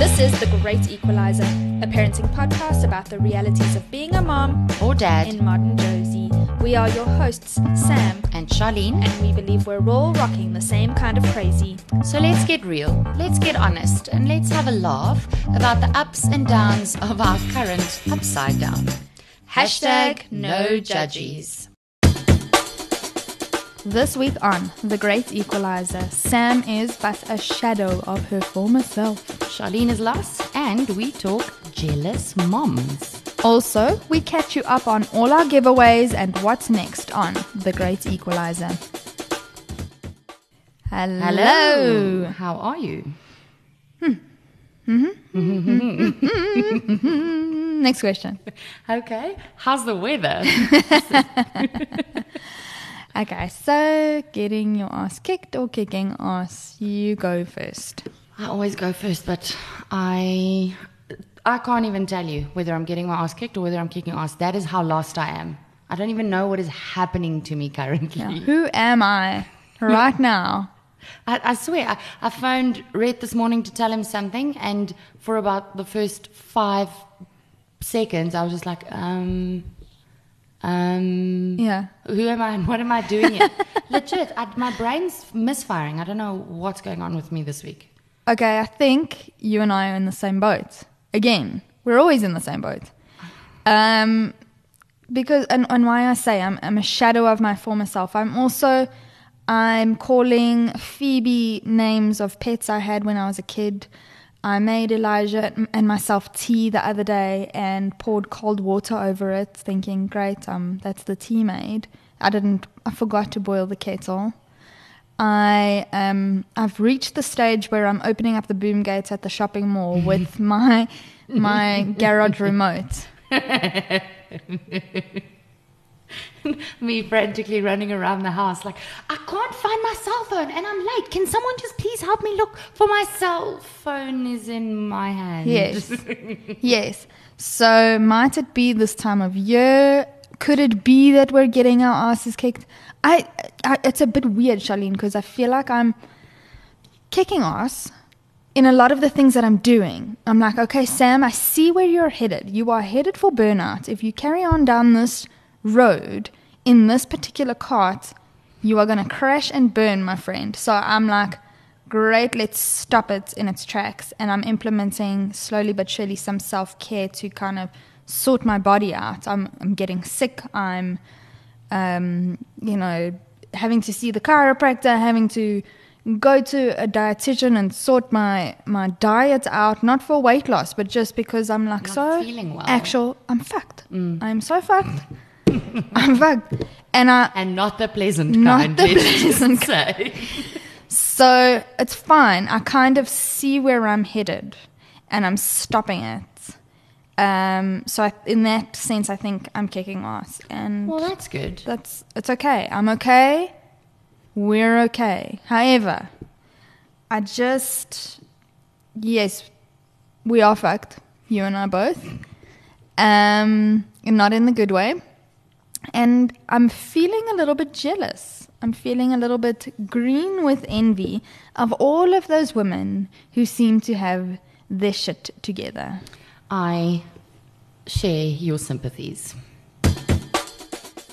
This is The Great Equalizer, a parenting podcast about the realities of being a mom or dad in modern Josie. We are your hosts, Sam and Charlene, and we believe we're all rocking the same kind of crazy. So let's get real, let's get honest, and let's have a laugh about the ups and downs of our current upside down. Hashtag no judgies. This week on The Great Equalizer, Sam is but a shadow of her former self. Charlene is lost, and we talk jealous moms. Also, we catch you up on all our giveaways and what's next on The Great Equalizer. Hello. Hello. How are you? Hmm. Mm-hmm. Next question. Okay. How's the weather? Okay, so getting your ass kicked or kicking ass, you go first. I always go first, but I I can't even tell you whether I'm getting my ass kicked or whether I'm kicking ass. That is how lost I am. I don't even know what is happening to me currently. Yeah, who am I right now? I, I swear, I, I phoned Red this morning to tell him something, and for about the first five seconds, I was just like, um, um, yeah. Who am I and what am I doing here? Legit, I, my brain's misfiring. I don't know what's going on with me this week. Okay, I think you and I are in the same boat. Again, we're always in the same boat. Um, because, and, and why I say I'm, I'm a shadow of my former self, I'm also, I'm calling Phoebe names of pets I had when I was a kid. I made Elijah and myself tea the other day and poured cold water over it, thinking, great, um, that's the tea made. I didn't, I forgot to boil the kettle. I um, I've reached the stage where I'm opening up the boom gates at the shopping mall with my my garage remote. me frantically running around the house like i can't find my cell phone. And i'm late can someone just please help me look for my cell phone is in my hand? Yes. Yes. So might it be this time of year? Could it be that we're getting our asses kicked? I, I it's a bit weird charlene because i feel like i'm kicking ass in a lot of the things that i'm doing. I'm like okay sam i see where you're headed. You are headed for burnout. If you carry on down this road in this particular cart, you are going to crash and burn, my friend. So I'm like, great, let's stop it in its tracks. And I'm implementing slowly but surely some self care to kind of sort my body out. I'm, I'm getting sick. I'm, um, you know, having to see the chiropractor, having to go to a dietitian and sort my my diet out, not for weight loss, but just because I'm like not so well. actual. I'm fucked. Mm. I'm so fucked. I'm fucked. And I and not the pleasant not kind. The pleasant say. So it's fine. I kind of see where I'm headed, and I'm stopping it. Um, so I, in that sense, I think I'm kicking ass. And well, that's good. That's it's okay. I'm okay. We're okay. However, I just yes, we are fucked. You and I both. Um, not in the good way. And I'm feeling a little bit jealous. I'm feeling a little bit green with envy of all of those women who seem to have their shit together. I share your sympathies.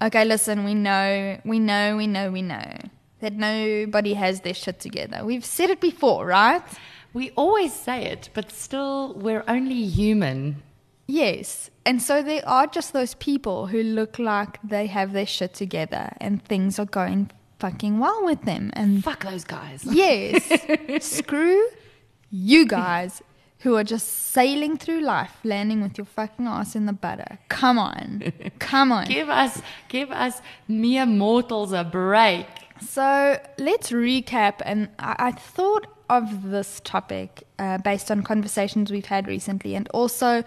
Okay, listen, we know, we know, we know, we know that nobody has their shit together. We've said it before, right? We always say it, but still, we're only human. Yes. And so there are just those people who look like they have their shit together and things are going fucking well with them. And fuck those guys. Yes. Screw you guys who are just sailing through life, landing with your fucking ass in the butter. Come on. Come on. give us give us mere mortals a break. So let's recap and I, I thought of this topic uh, based on conversations we've had recently, and also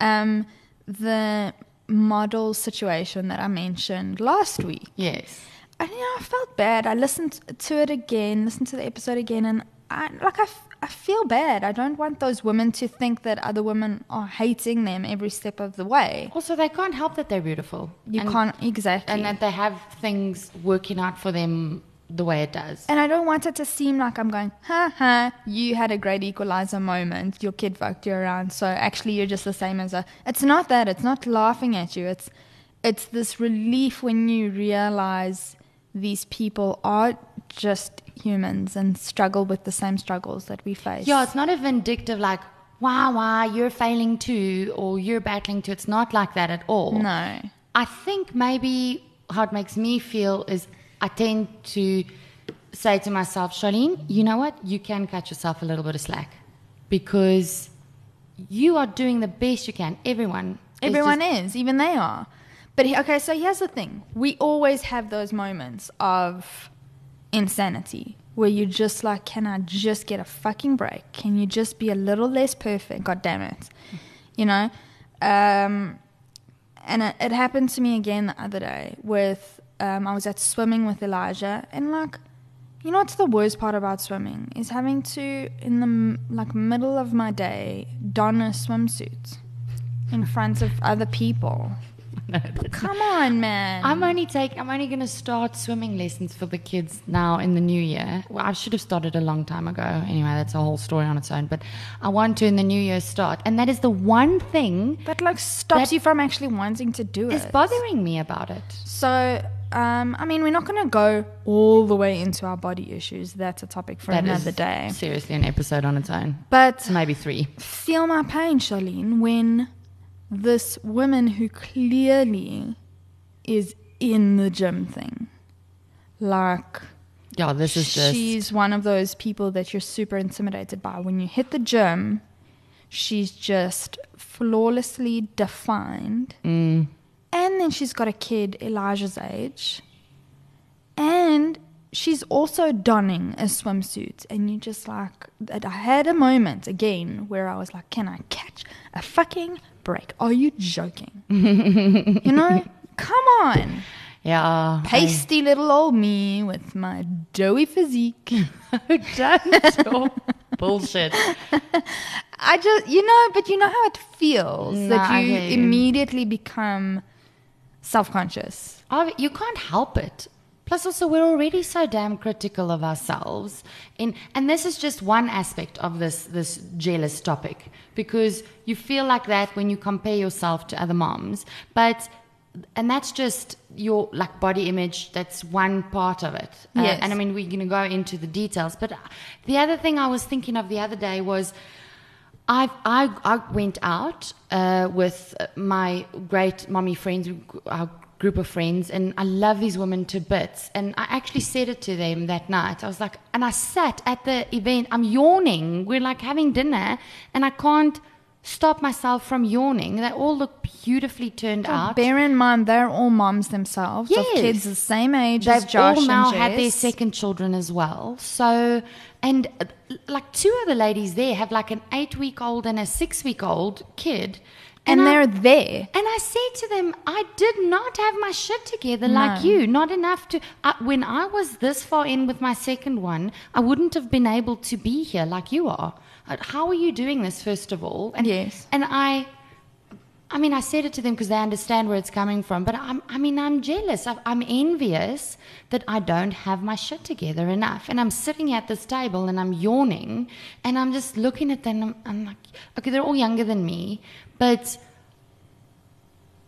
um, the model situation that I mentioned last week. Yes. And you know, I felt bad. I listened to it again, listened to the episode again, and I like I, f- I feel bad. I don't want those women to think that other women are hating them every step of the way. Also, they can't help that they're beautiful. You and, can't exactly. and that they have things working out for them the way it does. And I don't want it to seem like I'm going, ha ha, you had a great equalizer moment. Your kid fucked you around. So actually, you're just the same as a. It's not that. It's not laughing at you. It's, it's this relief when you realize these people are just humans and struggle with the same struggles that we face. Yeah, it's not a vindictive like, wow, wow, you're failing too, or you're battling too. It's not like that at all. No. I think maybe how it makes me feel is I tend to say to myself, Charlene, you know what? You can cut yourself a little bit of slack because you are doing the best you can. Everyone. is Everyone just- is, even they are. But okay, so here's the thing: we always have those moments of insanity where you're just like, "Can I just get a fucking break? Can you just be a little less perfect? God damn it!" You know. Um, and it, it happened to me again the other day with um, I was at swimming with Elijah, and like, you know what's the worst part about swimming is having to in the like middle of my day don a swimsuit in front of other people. Come on, man. I'm only take. I'm only going to start swimming lessons for the kids now in the new year. Well, I should have started a long time ago. Anyway, that's a whole story on its own. But I want to in the new year start, and that is the one thing that like stops That- you from actually wanting to do is it. Is bothering me about it. So, um, I mean, we're not going to go all the way into our body issues. That's a topic for That another day. seriously an episode on its own. But Maybe three. feel my pain, Charlene, when this woman who clearly is in the gym thing, like Yeah, this is just. she's one of those people that you're super intimidated by. When you hit the gym, she's just flawlessly defined. Mm, And then she's got a kid Elijah's age. And she's also donning a swimsuit. And you just like, I had a moment again where I was like, can I catch a fucking break? Are you joking? you know? Come on. yeah. Pasty little old me with my doughy physique. Don't. Bullshit. I just, you know, but you know how it feels No, that you you. immediately become self conscious. Oh, you can't help it. Plus, also, we're already so damn critical of ourselves. In, and this is just one aspect of this, this jealous topic because you feel like that when you compare yourself to other moms. But, and that's just your like body image. That's one part of it. Uh, Yes. and I mean, we're going to go into the details. But the other thing I was thinking of the other day was I I I went out uh, with my great mommy friends, group of friends, and I love these women to bits. And I actually said it to them that night. I was like, and I sat at the event. I'm yawning. We're like having dinner, and I can't stop myself from yawning. They all look beautifully turned out. Bear in mind, they're all moms themselves of Yes. kids the same age as They've Josh all now had their second children as well. So, and uh, like two of the ladies there have like an eight week old and a six week old kid. And I- they're there. and I said to them, I did not have my shit together like you. Not enough to. Uh, when I was this far in with my second one, I wouldn't have been able to be here like you are. Uh, How are you doing this, first of all? And, Yes. And I. I mean, I said it to them because they understand where it's coming from. But I'm, I mean, I'm jealous. I'm envious that I don't have my shit together enough. And I'm sitting at this table and I'm yawning and I'm just looking at them. I'm, I'm like, okay, they're all younger than me, but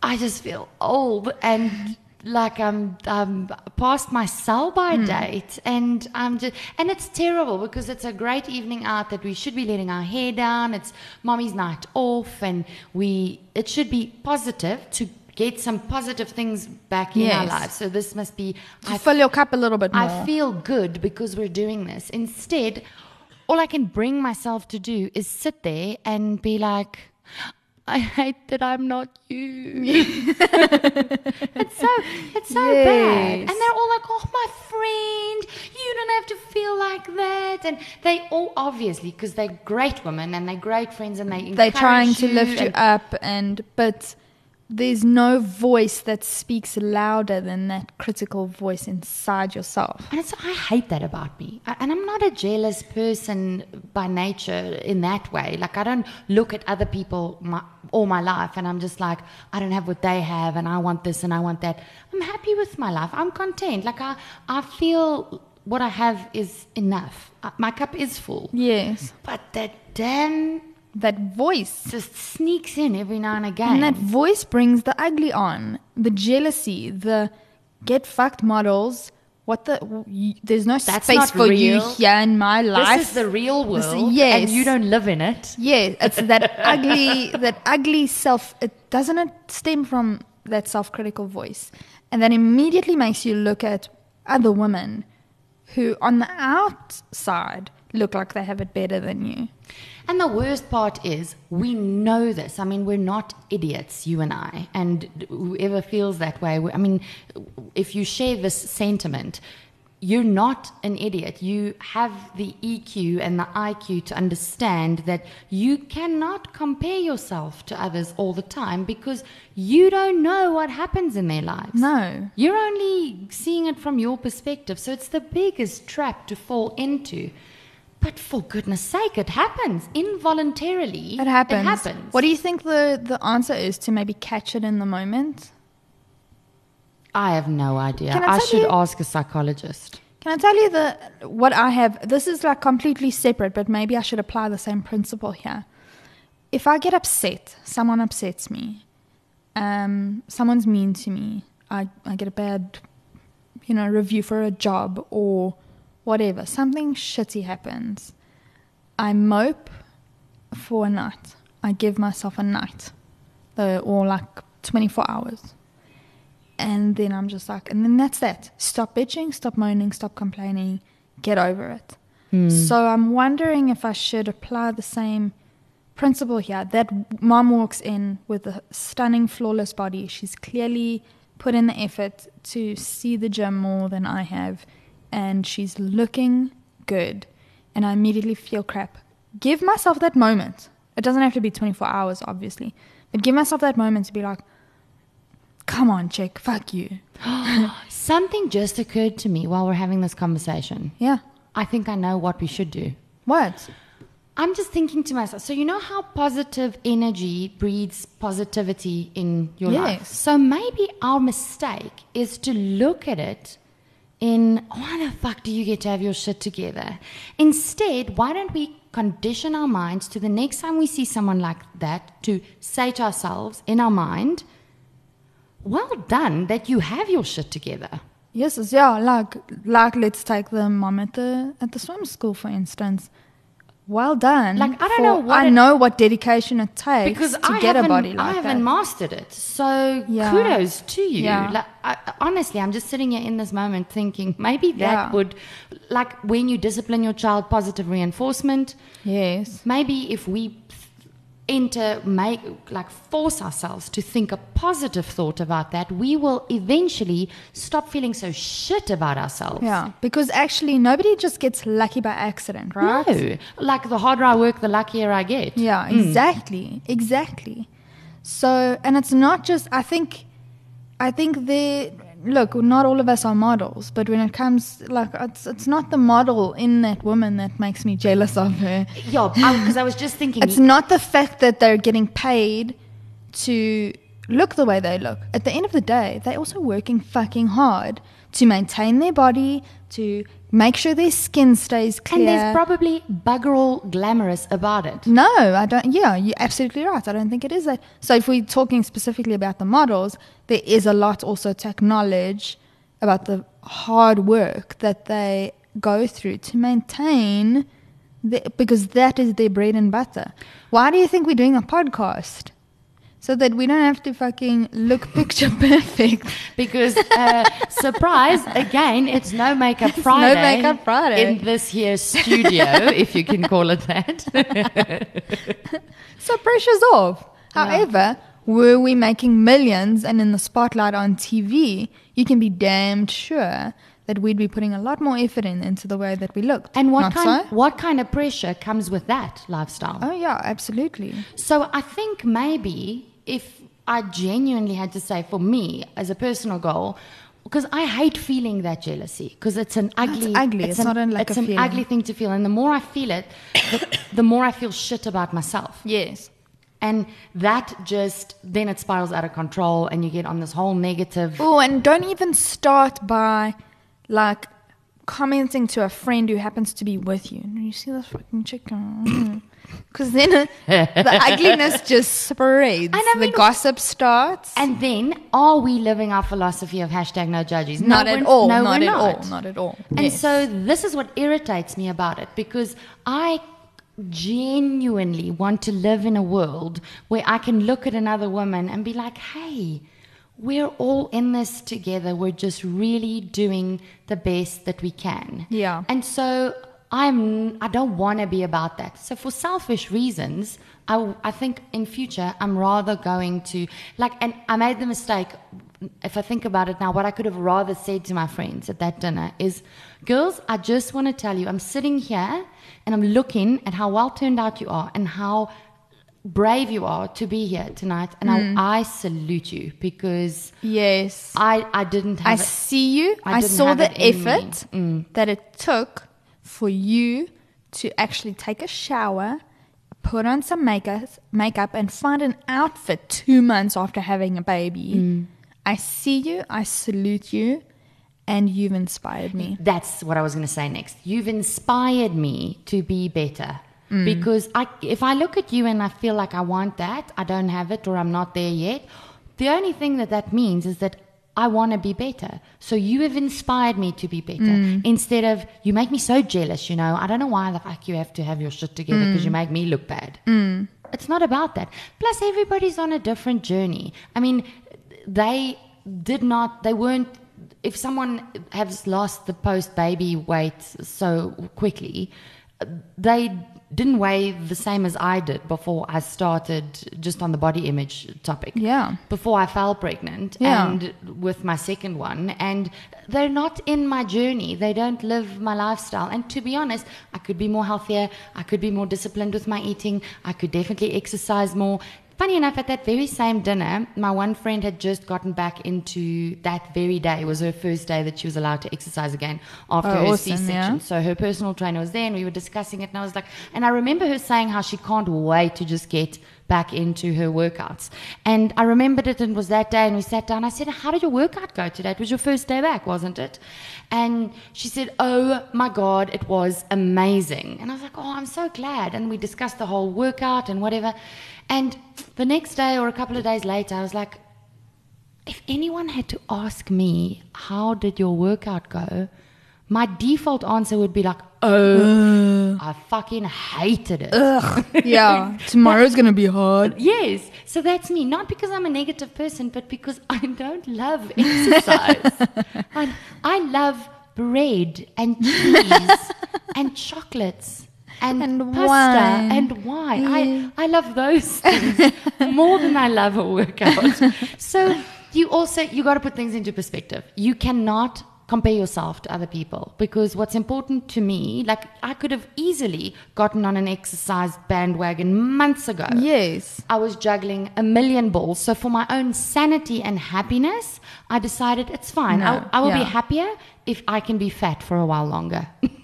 I just feel old and like um, um, I'm I'm past my sell by hmm. date and um, I'm just and it's terrible because it's a great evening out that we should be letting our hair down. It's mommy's night off and we it should be positive to get some positive things back in our Yes. lives. So this must be To I fill your cup a little bit more. I feel good because we're doing this. Instead, all I can bring myself to do is sit there and be like, I hate that I'm not you. it's so it's so bad. And they're all like, Oh my friend, you don't have to feel like that and they all obviously because they're great women and they're great friends and they They're trying to lift you up, and but there's no voice that speaks louder than that critical voice inside yourself. And it's, I hate that about me. I, and I'm not a jealous person by nature in that way. Like, I don't look at other people my, all my life and I'm just like, I don't have what they have and I want this and I want that. I'm happy with my life. I'm content. Like, I, I feel what I have is enough. My cup is full. Yes, But that damn that voice. just sneaks in every now and again. And that voice brings the ugly on, the jealousy, the get fucked models. What the? y- There's no That's space for you here in my life. this is the real This- world. yes. And you don't live in it. Yeah, it's that ugly, that ugly self. It doesn't it stem from that self-critical voice, and that immediately makes you look at other women who, on the outside, look like they have it better than you. And the worst part is, we know this. I mean, we're not idiots, you and I. And whoever feels that way, I mean, if you share this sentiment, you're not an idiot. You have the EQ and the IQ to understand that you cannot compare yourself to others all the time because you don't know what happens in their lives. No. You're only seeing it from your perspective. So it's the biggest trap to fall into. But for goodness sake, it happens involuntarily. It happens. It happens. What do you think the the answer is to maybe catch it in the moment? I have no idea. I I, should you- ask a psychologist. Can I tell you the what I have? This is like completely separate, but maybe I should apply the same principle here. If I get upset, someone upsets me, um, someone's mean to me, I, I get a bad, you know, review for a job or whatever, something shitty happens. I mope for a night. I give myself a night, the, or like 24 hours. And then I'm just like, and then that's that. Stop bitching, stop moaning, stop complaining, get over it. Hmm. So I'm wondering if I should apply the same principle here. That mom walks in with a stunning, flawless body. She's clearly put in the effort to see the gym more than I have, and she's looking good. And I immediately feel crap. Give myself that moment. It doesn't have to be 24 hours, obviously, but give myself that moment to be like, come on, chick, fuck you. Something just occurred to me while we're having this conversation. Yeah. I think I know what we should do. What? I'm just thinking to myself, so you know how positive energy breeds positivity in your life? Yes. So maybe our mistake is to look at it in, why the fuck do you get to have your shit together? Instead, why don't we condition our minds to the next time we see someone like that to say to ourselves in our mind, well done that you have your shit together. Yes, yeah, like like let's take the mom at the uh, at the swim school for instance. Well done. Like, I don't for- know what I it- know what dedication it takes because to I get a body I haven't that. mastered it. So Yeah. kudos to you. Yeah. Like, I, honestly, I'm just sitting here in this moment thinking maybe that Yeah. would, like when you discipline your child, positive reinforcement. yes. Maybe if we enter, make like force ourselves to think a positive thought about that, we will eventually stop feeling so shit about ourselves. Yeah, because actually nobody just gets lucky by accident, right? No, like the harder I work, the luckier I get. Yeah, mm. exactly. Exactly. So, and it's not just I think I think the look, not all of us are models, but when it comes like it's it's not the model in that woman that makes me jealous of her. Yeah, because I was just thinking. It's not the fact that they're getting paid to look the way they look. At the end of the day, they're also working fucking hard to maintain their body, to make sure their skin stays clear. and there's probably bugger all glamorous about it. no, I don't. Yeah, you're absolutely right. I don't think it is that. So if we're talking specifically about the models, there is a lot also to acknowledge about the hard work that they go through to maintain, the, because that is their bread and butter. Why do you think we're doing a podcast? So that we don't have to fucking look picture perfect. Because, uh, surprise, again, it's no makeup It's no Makeup Friday. In this here studio, if you can call it that. So pressure's off. However, were we making millions and in the spotlight on TV, you can be damned sure that we'd be putting a lot more effort in into the way that we looked. And what Not kind so? what kind of pressure comes with that lifestyle? Oh yeah, absolutely. So I think maybe if I genuinely had to say for me as a personal goal, because I hate feeling that jealousy because it's an ugly, ugly. It's an, not like it's an feeling. ugly thing to feel, and the more I feel it, the, the more I feel shit about myself, Yes. and that just then it spirals out of control, and you get on this whole negative. Oh, and don't even start by like commenting to a friend who happens to be with you. You see this fucking chicken? Mm-hmm. Because then the ugliness just spreads. And I the gossip starts. And then, are we living our philosophy of hashtag no judges? No, not at all. No, not we're at not. all. Not at all. And Yes. so this is what irritates me about it because I genuinely want to live in a world where I can look at another woman and be like, hey, we're all in this together. We're just really doing the best that we can. Yeah. And so I'm I don't want to be about that. So for selfish reasons, I, I think in future I'm rather going to like and I made the mistake if I think about it now what I could have rather said to my friends at that dinner is girls I just want to tell you I'm sitting here and I'm looking at how well turned out you are and how brave you are to be here tonight and I, mm. I salute you because yes. I I didn't I it. see you. I I, saw the it in me. effort mm. that it took for you to actually take a shower, put on some makeup, makeup, and find an outfit two months after having a baby. Mm. I see you. I salute you, and you've inspired me. That's what I was going to say next. You've inspired me to be better. Mm. Because I, if I look at you and I feel like I want that, I don't have it or I'm not there yet, the only thing that that means is that I want to be better. So you have inspired me to be better. Mm. Instead of, you make me so jealous, you know, I don't know why the fuck you have to have your shit together Mm. because you make me look bad. It's not about that. Plus, everybody's on a different journey. I mean, they did not, they weren't, if someone has lost the post baby weight so quickly, they didn't weigh the same as I did before I started just on the body image topic. Yeah. Before I fell pregnant Yeah. and with my second one. And they're not in my journey. They don't live my lifestyle. And to be honest, I could be more healthier. I could be more disciplined with my eating. I could definitely exercise more. Funny enough, at that very same dinner, my one friend had just gotten back into that very day. It was her first day that she was allowed to exercise again after Oh, her awesome, C-section. yeah. So her personal trainer was there and we were discussing it and I was like, and I remember her saying how she can't wait to just get back into her workouts. And I remembered it and it was that day and we sat down. I said, how did your workout go today? It was your first day back, wasn't it? And she said, oh my God, it was amazing. And I was like, oh, I'm so glad. And we discussed the whole workout and whatever. And the next day or a couple of days later, I was like, if anyone had to ask me, how did your workout go? My default answer would be like, oh, I fucking hated it. yeah. Tomorrow's gonna be hard. Yes. So that's me. Not because I'm a negative person, but because I don't love exercise. I, I love bread and cheese and chocolates. And, And pasta wine. and wine. I, I love those things more than I love a workout. so you also you got to put things into perspective. You cannot compare yourself to other people because what's important to me, like I could have easily gotten on an exercise bandwagon months ago. Yes. I was juggling a million balls. So for my own sanity and happiness, I decided it's fine. No, I, I will be happier if I can be fat for a while longer.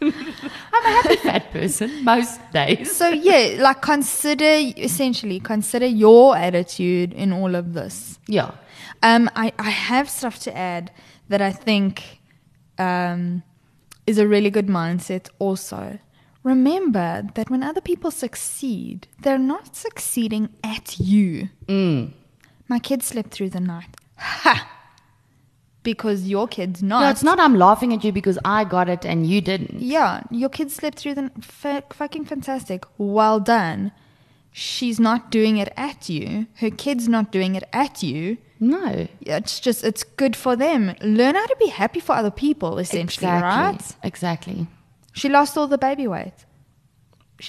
I'm a happy fat person most days. So yeah, like consider essentially consider your attitude in all of this. Yeah. Um, I, I have stuff to add that I think um, is a really good mindset also. Remember that when other people succeed, they're not succeeding at you. My kid slept through the night. Ha! Because your kid's not. No, it's not I'm laughing at you because I got it and you didn't. Yeah, your kid slept through the f- fucking fantastic. Well done. She's not doing it at you. Her kid's not doing it at you. No. It's just it's good for them. Learn how to be happy for other people, essentially, exactly. right? Exactly. She lost all the baby weight.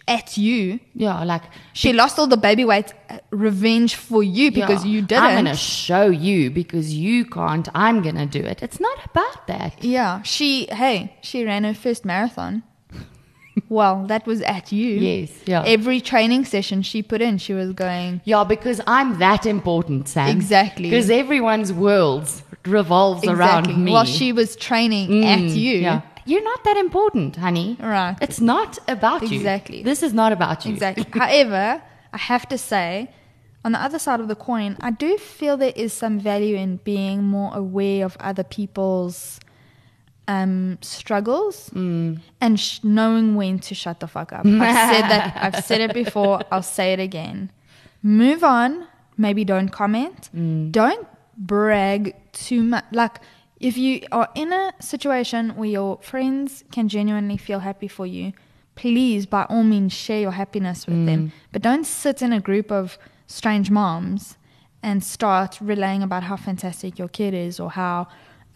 At you. Yeah, like She lost all the baby weight, uh, revenge for you because yeah, you didn't. I'm gonna show you because you can't. I'm gonna do it. It's not about that. yeah, she hey, she ran her first marathon. well, that was at you. Yes, yeah. Every training session she put in, she was going. Yeah, because I'm that important, Sam. Exactly. Because everyone's worlds revolves Exactly. around me. While she was training at Mm, you. Yeah. You're not that important, honey. Right. It's not about you. Exactly. This is not about you. Exactly. However, I have to say, on the other side of the coin, I do feel there is some value in being more aware of other people's um, struggles Mm. and sh- knowing when to shut the fuck up. I've said that. I've said it before. I'll say it again. Move on. Maybe don't comment. Mm. Don't brag too much. Like if you are in a situation where your friends can genuinely feel happy for you, please by all means share your happiness with Mm. them. But don't sit in a group of strange moms and start relaying about how fantastic your kid is or how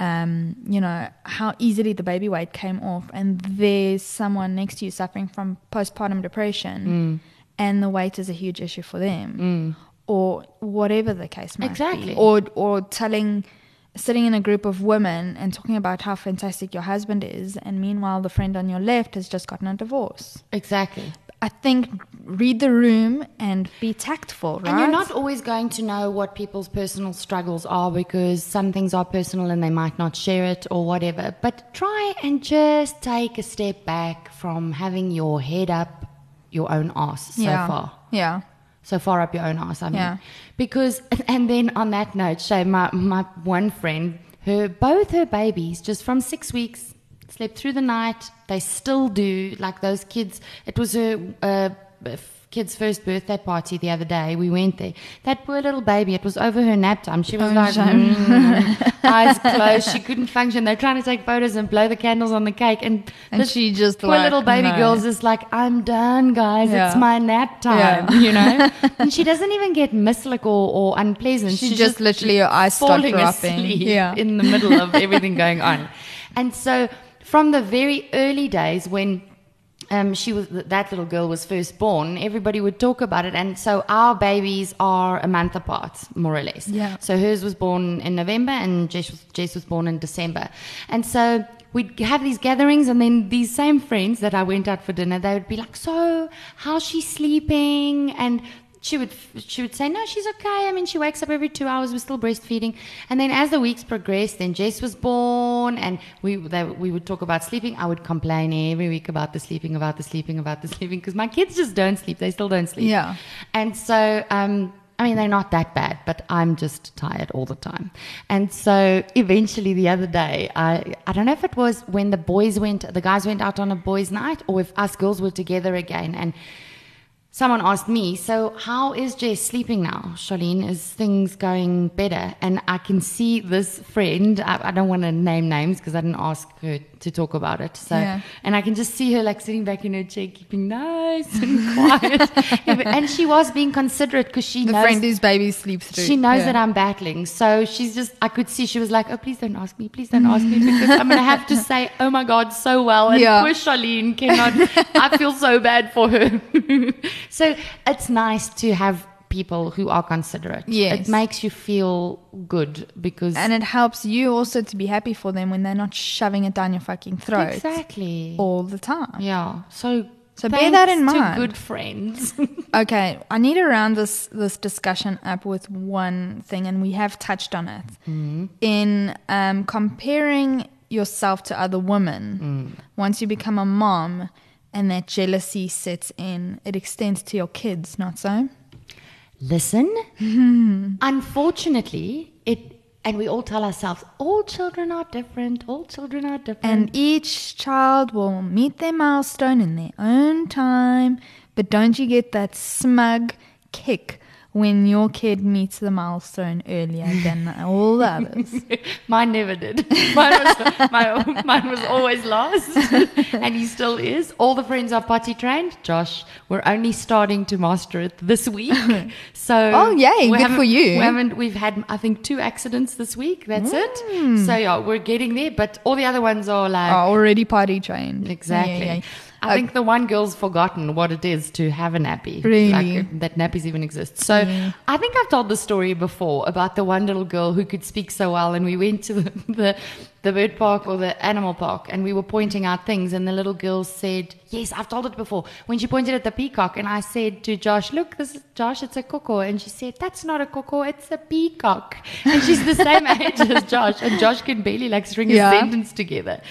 um, you know how easily the baby weight came off and there's someone next to you suffering from postpartum depression and the weight is a huge issue for them or whatever the case might Exactly. be or or telling sitting in a group of women and talking about how fantastic your husband is and meanwhile the friend on your left has just gotten a divorce Exactly. i think read the room and be tactful right And you're not always going to know what people's personal struggles are because some things are personal and they might not share it or whatever. But try and just take a step back from having your head up your own ass so yeah far. yeah So far up your own ass, I mean. Yeah. Because, and then on that note, Shay, my, my one friend, her both her babies, just from six weeks, slept through the night. They still do. Like those kids, it was a. uh, kid's first birthday party the other day. We went there. That poor little baby, it was over her nap time. She was Oh, like, mm, eyes closed. She couldn't function. They're trying to take photos and blow the candles on the cake. And, And she just poor like, little baby no. girl's just like, I'm done, guys. Yeah. It's my nap time, Yeah. you know? and she doesn't even get mislick or, or unpleasant. She She's just literally her eyes start dropping. Yeah. in the middle of everything going on. And so from the very early days when um, she was that little girl was first born, everybody would talk about it. And so our babies are a month apart, more or less. Yeah. So hers was born in November and Jess was, Jess was born in December. And so we'd have these gatherings and then these same friends that I went out for dinner, they would be like, so how's she sleeping? And she would she would say no she's okay i mean she wakes up every two hours we're still breastfeeding and then as the weeks progressed then jess was born and we they, we would talk about sleeping i would complain every week about the sleeping about the sleeping about the sleeping because my kids just don't sleep they still don't sleep Yeah. and so um I mean, they're not that bad, but I'm just tired all the time. And so eventually the other day, I, I don't know if it was when the boys went, the guys went out on a boys' night or if us girls were together again. And someone asked me, So, how is Jess sleeping now, Charlene? Is things going better? And I can see this friend, I, I don't want to name names because I didn't ask her to talk about it. So, Yeah. and I can just see her like sitting back in her chair, keeping nice and quiet. And she was being considerate because she the knows. friend whose baby sleeps through. She knows Yeah. that I'm battling. So she's just, I could see she was like, oh, please don't ask me. Please don't ask me mm. because I'm going to have to say, oh my God, so well. And Yeah. poor Charlene cannot, I feel so bad for her. so it's nice to have people who are considerate. Yes. It makes you feel good because. And it helps you also to be happy for them when they're not shoving it down your fucking throat exactly. all the time. Yeah. So, So bear that in mind. good friends. Okay, I need to round this this discussion up with one thing, and we have touched on it in um, comparing yourself to other women. Once you become a mom, and that jealousy sets in, it extends to your kids. Not so. Listen, unfortunately, it, and we all tell ourselves, all children are different, all children are different. And each child will meet their milestone in their own time. But don't you get that smug kick when your kid meets the milestone earlier than all the others? mine never did. Mine was, my, mine was always last, and he still is. All the friends are potty trained. Josh, we're only starting to master it this week. So, Oh, yay, good for you. We haven't. We've had, I think, two accidents this week. That's Mm. it. So yeah, we're getting there. But all the other ones are like are already potty trained. Exactly. I think the one girl's forgotten what it is to have a nappy. Really? Like, that nappies even exist. So I think I've told the story before about the one little girl who could speak so well, and we went to the, the, the bird park or the animal park, and we were pointing out things, and the little girl said, Yes, I've told it before. When she pointed at the peacock, and I said to Josh, Look, this is Josh, it's a cuckoo. And she said, That's not a cuckoo, it's a peacock. And she's the same age as Josh, and Josh can barely like string Yeah. a sentence together.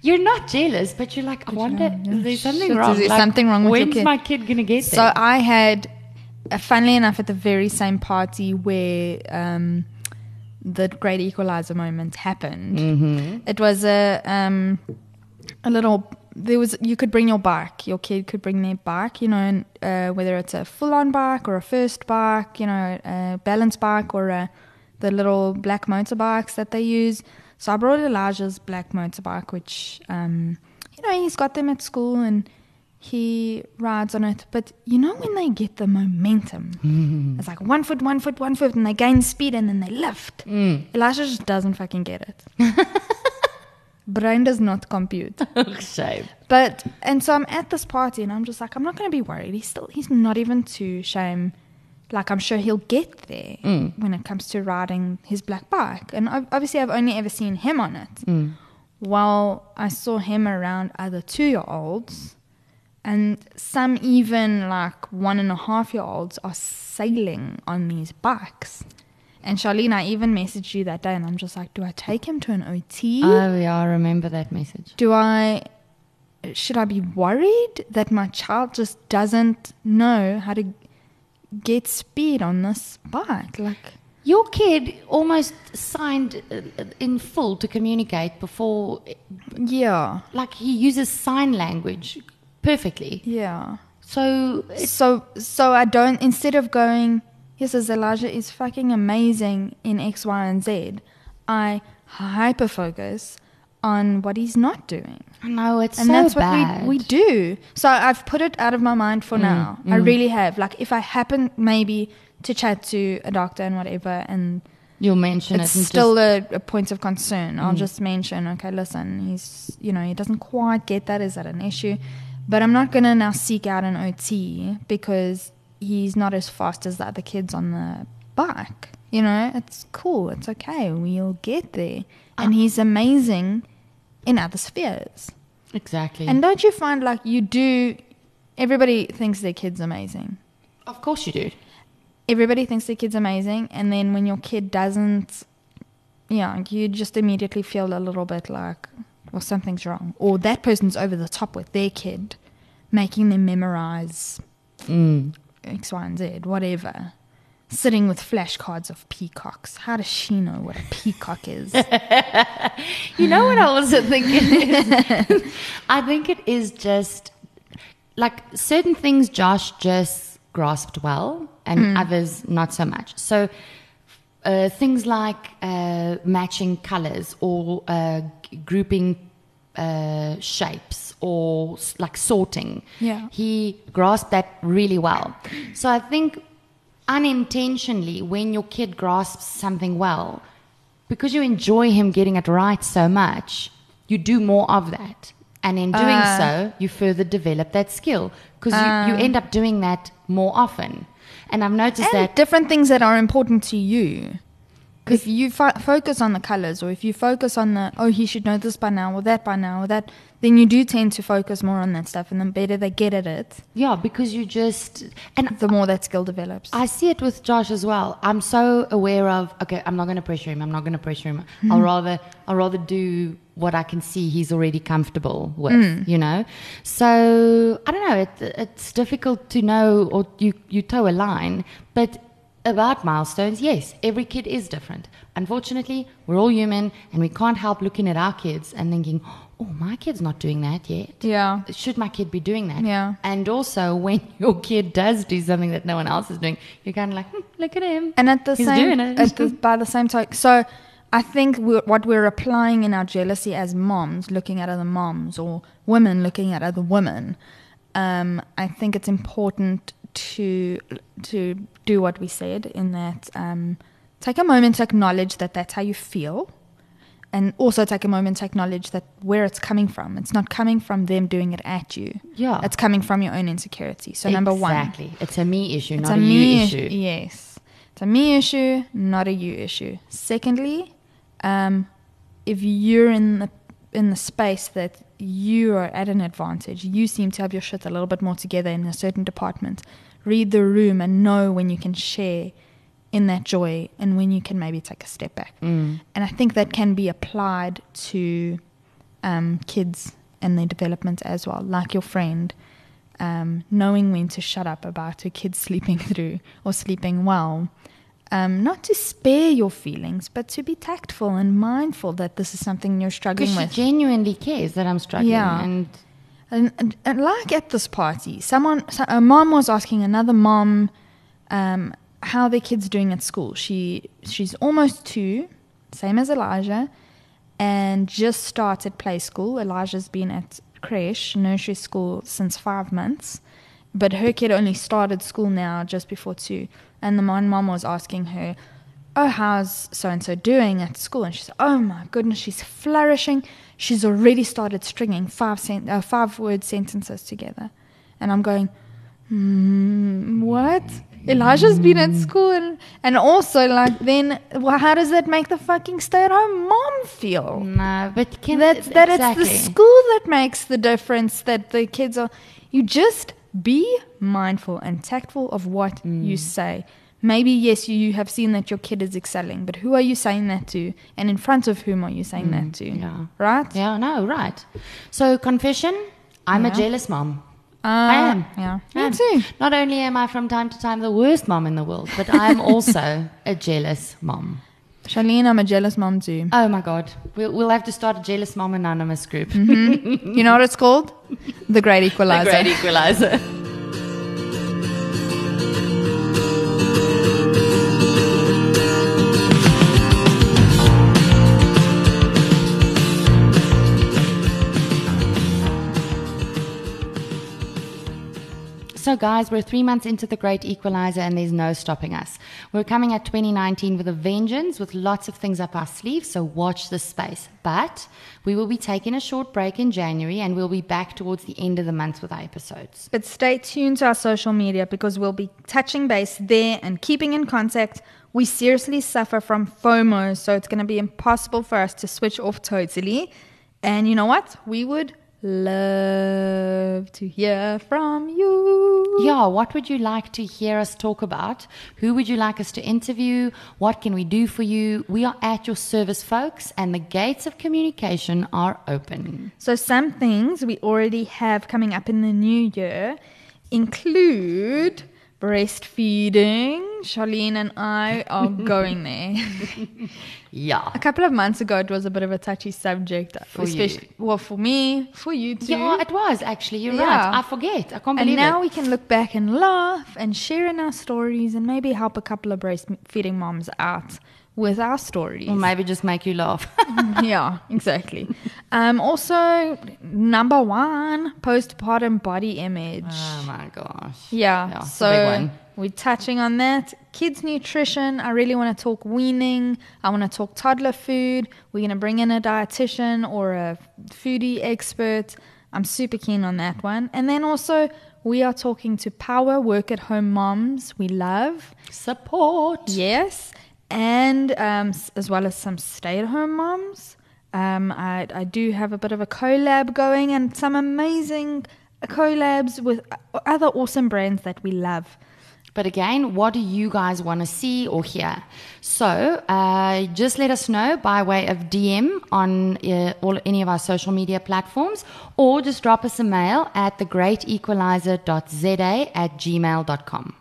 You're not jealous, but you're like, I wonder, is there something Shit, wrong? is there Like, something wrong with your when's kid? my kid gonna get there? So? I had, funnily enough, at the very same party where um, the Great Equalizer moment happened. Mm-hmm. It was a um, a little. There was you could bring your bike. Your kid could bring their bike. You know, and, uh, whether it's a full-on bike or a first bike. You know, a balance bike or a, the little black motorbikes that they use. So I brought Elijah's black motorbike, which um, you know he's got them at school and he rides on it. But you know when they get the momentum, mm. it's like one foot, one foot, one foot, and they gain speed and then they lift. Mm. Elijah just doesn't fucking get it. Brain does not compute. Shame. But and so I'm at this party and I'm just like, I'm not gonna be worried. He's still he's not even too shame. Like I'm sure he'll get there mm. when it comes to riding his black bike. And obviously I've only ever seen him on it. While I saw him around other two year olds and some even like one and a half year olds are sailing on these bikes. And Charlene, I even messaged you that day and I'm just like, do I take him to an OT? Oh yeah, I remember that message. do I should I be worried that my child just doesn't know how to get speed on this bike? Like, Your kid almost signed uh, in full to communicate before, yeah, like he uses sign language perfectly. yeah. So So, so I don't. Instead of going, yes, as Elijah is fucking amazing in X, Y, and Z, I hyper focus on what he's not doing. I know it's and so that's bad. what we, we do. So I've put it out of my mind for mm, now. I mm. really have. Like if I happen maybe to chat to a doctor and whatever, and You'll mention it's it. Still a, a point of concern. I'll mm. just mention, okay, listen, he's you know he doesn't quite get that. Is that an issue? But I'm not gonna now seek out an OT because he's not as fast as the other kids on the bike. You know, it's cool. It's okay. We'll get there. And ah. he's amazing in other spheres. exactly. And don't you find like you do? Everybody thinks their kid's amazing. of course you do. Everybody thinks their kid's amazing, and then when your kid doesn't, yeah, you just immediately feel a little bit like, well, something's wrong, or that person's over the top with their kid, making them memorize Mm. X, Y, and Z, whatever. Sitting with flashcards of peacocks. How does she know what a peacock is? You know what I was thinking? is? I think it is just like certain things Josh just grasped well and others not so much. So uh, things like uh, matching colors or uh, g- grouping uh, shapes or s- like sorting. Yeah. He grasped that really well. So I think unintentionally, when your kid grasps something well, because you enjoy him getting it right so much, you do more of that. And in doing Ah. so, you further develop that skill because you, you end up doing that more often. And I've noticed and that different things that are important to you. If you fo- focus on the colors, or if you focus on the oh he should know this by now, or that by now, or that, then you do tend to focus more on that stuff, and the better they get at it, yeah, because you just and the more that skill develops. I see it with Josh as well. I'm so aware of okay, I'm not going to pressure him. I'm not going to pressure him. Hmm. I'll rather I'll rather do what I can see he's already comfortable with, you know. So I don't know. It, it's difficult to know or you you toe a line, but about milestones, yes, every kid is different. Unfortunately, we're all human, and we can't help looking at our kids and thinking, "Oh, my kid's not doing that yet." yeah, should my kid be doing that? Yeah. And also, when your kid does do something that no one else is doing, you're kind of like, hmm, look at him. and at the He's same doing it. at the, by the same token, so I think we're, what we're applying in our jealousy as moms, looking at other moms, or women looking at other women, um, I think it's important to to do what we said in that um, take a moment to acknowledge that that's how you feel. and also take a moment to acknowledge that where it's coming from. It's not coming from them doing it at you. Yeah. It's coming from your own insecurity. So number one, Exactly. It's a me issue, it's not a a, me you issue. issue. Yes, it's a me issue, not a you issue. Secondly, um, if you're in the in the space that you are at an advantage, you seem to have your shit a little bit more together in a certain department. Read the room and know when you can share in that joy and when you can maybe take a step back. Mm. And I think that can be applied to um, kids and their development as well, like your friend, um, knowing when to shut up about her kids sleeping through or sleeping well. Um, not to spare your feelings, but to be tactful and mindful that this is something you're struggling Because she with. genuinely cares that I'm struggling. Yeah. And And, and, and like at this party, someone, a mom was asking another mom um, how their kid's doing at school. She she's almost two, same as Elijah, and just started play school. Elijah's been at creche, nursery school since five months, but her kid only started school now just before two. And the one mom was asking her, "Oh, how's so and so doing at school?" And she said, "Oh my goodness, she's flourishing. She's already started stringing five sen- uh, five word sentences together." And I'm going, hmm, "What?" Elijah's been at school, and, and also like then, well, how does that make the fucking stay-at-home mom feel? no, but can That's that exactly. it's the school that makes the difference. That the kids are. You just be mindful and tactful of what you Mm. say. Maybe yes, you have seen that your kid is excelling, but who are you saying that to, and in front of whom are you saying that to? Mm, yeah. Right? Yeah, no, right. So confession, I'm a jealous mom. Uh, I am. Yeah. I Me am. too. Not only am I from time to time the worst mom in the world, but I am also a jealous mom. Charlene, I'm a jealous mom too. Oh my God. We'll, we'll have to start a jealous mom anonymous group. Mm-hmm. you know what it's called? The Great Equalizer. The great equalizer. So, guys, we're three months into the Great Equalizer, and there's no stopping us. We're coming at 2019 with a vengeance, with lots of things up our sleeves, so watch this space. But we will be taking a short break in January, and we'll be back towards the end of the month with our episodes. But stay tuned to our social media because we'll be touching base there and keeping in contact. We seriously suffer from FOMO, so it's going to be impossible for us to switch off totally. And you know what? We would love to hear from you. Yeah, what would you like to hear us talk about? Who would you like us to interview? What can we do for you? We are at your service, folks, and the gates of communication are open. So, some things we already have coming up in the new year include breastfeeding. Charlene and I are going there. Yeah. A couple of months ago, it was a bit of a touchy subject. For you. Well, for me, for you too. Yeah, it was actually. You're Yeah. right. I forget. I can't and believe now it. we can look back and laugh and share in our stories and maybe help a couple of breastfeeding moms out with our stories. Or maybe just make you laugh. yeah, exactly. Um, also, number one, postpartum body image. oh my gosh. Yeah, Yeah, so big one. we're touching on that. Kids nutrition. I really want to talk weaning. I want to talk toddler food. We're going to bring in a dietitian or a foodie expert. I'm super keen on that one. And then also, we are talking to power work at home moms we love. Support. Yes. And um, as well as some stay at home moms. Um, I, I do have a bit of a collab going and some amazing collabs with other awesome brands that we love. But again, what do you guys want to see or hear? So uh, just let us know by way of DM on uh, all any of our social media platforms, or just drop us a mail at thegreatequalizer.za at gmail.com.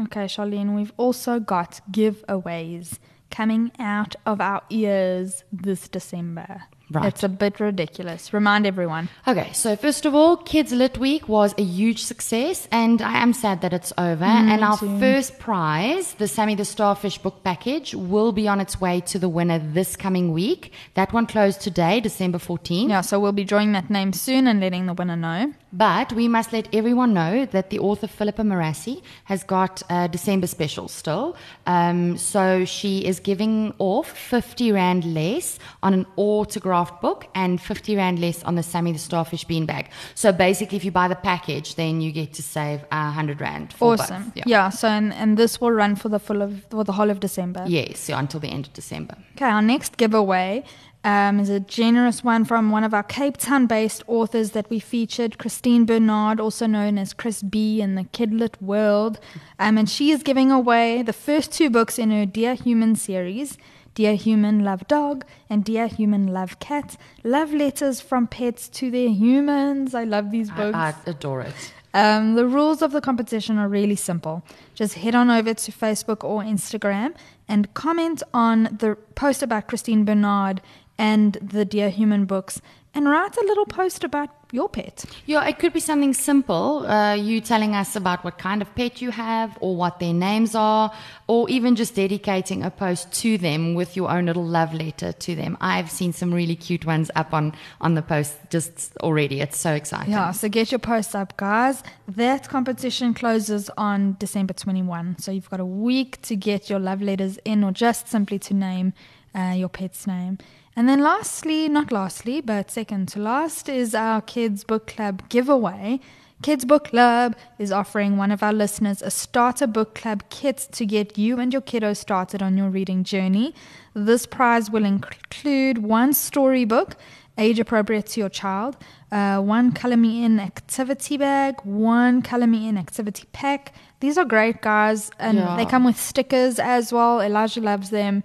Okay, Charlene, we've also got giveaways coming out of our ears this December. Right. It's a bit ridiculous. Remind everyone. Okay, so first of all, Kids Lit Week was a huge success, and I am sad that it's over. and our too. first prize, the Sammy the Starfish book package, will be on its way to the winner this coming week. That one closed today, December 14th. Yeah, so we'll be drawing that name soon and letting the winner know. But we must let everyone know that the author Philippa Marassi has got a December special still. Um, so she is giving off 50 Rand less on an autographed book and 50 Rand less on the Sammy the Starfish beanbag. So basically, if you buy the package, then you get to save a 100 Rand. For Awesome. Both. Yeah. Yeah. so and, and this will run for the full of for the whole of December. Yes, yeah, until the end of December. Okay, our next giveaway um, is a generous one from one of our Cape Town based authors that we featured, Christine Bernard, also known as Chris B in the Kidlit world. Um, and she is giving away the first two books in her Dear Human series. Dear Human Love Dog and Dear Human Love Cat. Love letters from pets to their humans. I love these books. I, I adore it. Um, the rules of the competition are really simple. Just head on over to Facebook or Instagram and comment on the post about Christine Bernard and the Dear Human books and write a little post about your pet. Yeah, it could be something simple. Uh, you telling us about what kind of pet you have or what their names are, or even just dedicating a post to them with your own little love letter to them. I've seen some really cute ones up on, on the post just already. It's so exciting. Yeah, so get your posts up, guys. That competition closes on December 21. So you've got a week to get your love letters in or just simply to name uh, your pet's name. And then, lastly, not lastly, but second to last, is our Kids Book Club giveaway. Kids Book Club is offering one of our listeners a starter book club kit to get you and your kiddo started on your reading journey. This prize will include one storybook, age appropriate to your child, uh, one Color Me In activity bag, one Color Me In activity pack. These are great, guys, and Yeah. they come with stickers as well. Elijah loves them.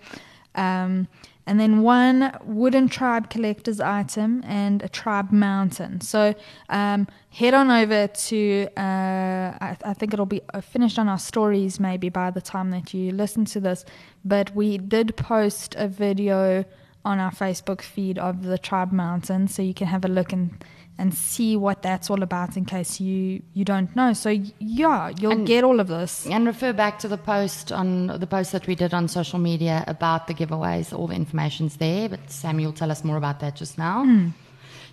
Um, and then one wooden tribe collector's item and a tribe mountain. So um, head on over to, uh, I, I think it'll be uh, finished on our stories maybe by the time that you listen to this. But we did post a video on our Facebook feed of the tribe mountain, so you can have a look and and see what that's all about in case you you don't know. So yeah, you'll And- get all of this. And refer back to the post on the post that we did on social media about the giveaways. All the information's there, but Sammy will tell us more about that just now. Mm.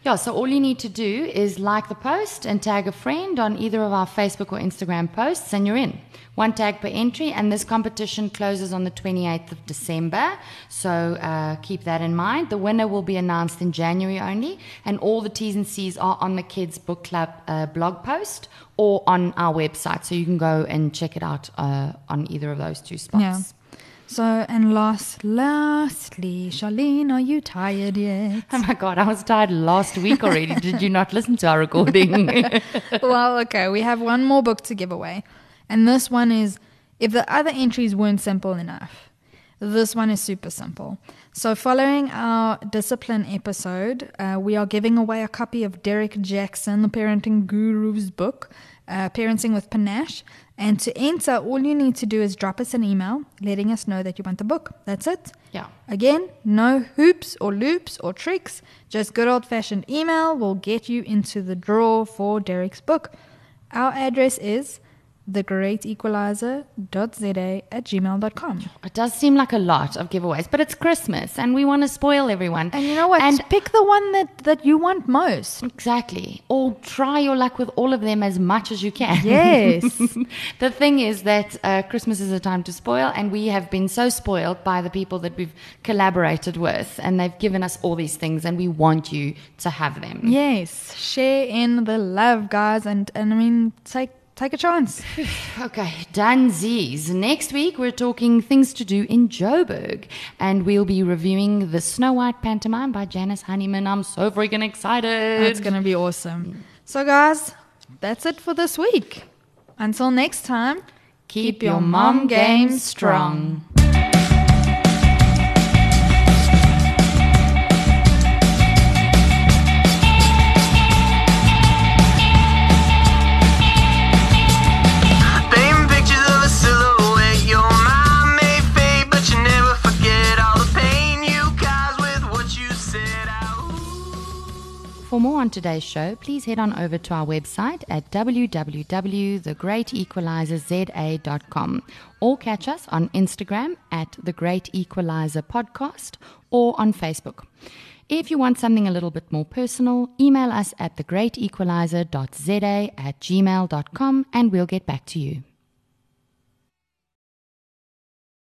Yeah, so all you need to do is like the post and tag a friend on either of our Facebook or Instagram posts, and you're in. One tag per entry, and this competition closes on the 28th of December. So uh, keep that in mind. The winner will be announced in January only, and all the T's and C's are on the Kids Book Club uh, blog post or on our website. So you can go and check it out uh, on either of those two spots. Yeah. So and last, lastly, Charlene, are you tired yet? Oh my God, I was tired last week already. Did you not listen to our recording? well, okay, we have one more book to give away. And this one is if the other entries weren't simple enough, this one is super simple. So, following our discipline episode, uh, we are giving away a copy of Derek Jackson, the parenting guru's book, uh, Parenting with Panache. And to enter, all you need to do is drop us an email letting us know that you want the book. That's it. yeah. Again, no hoops or loops or tricks, just good old fashioned email will get you into the draw for Derek's book. Our address is thegreatequalizer.za at gmail.com. It does seem like a lot of giveaways, but it's Christmas and we want to spoil everyone. And you know what? And pick the one that, that you want most. Exactly. Or try your luck with all of them as much as you can. Yes. the thing is that uh, Christmas is a time to spoil, and we have been so spoiled by the people that we've collaborated with, and they've given us all these things, and we want you to have them. yes. Share in the love, guys. And, and I mean, take, take a chance. Okay, Danzies. Next week, we're talking things to do in Joburg, and we'll be reviewing the Snow White pantomime by Janice Honeyman. I'm so freaking excited. It's going to be awesome. So, guys, that's it for this week. Until next time, Keep your mom game strong. For more on today's show, please head on over to our website at www.thegreatequalizerza.com or catch us on Instagram at The Great Equalizer Podcast or on Facebook. If you want something a little bit more personal, email us at thegreatequalizer.za at gmail.com and we'll get back to you.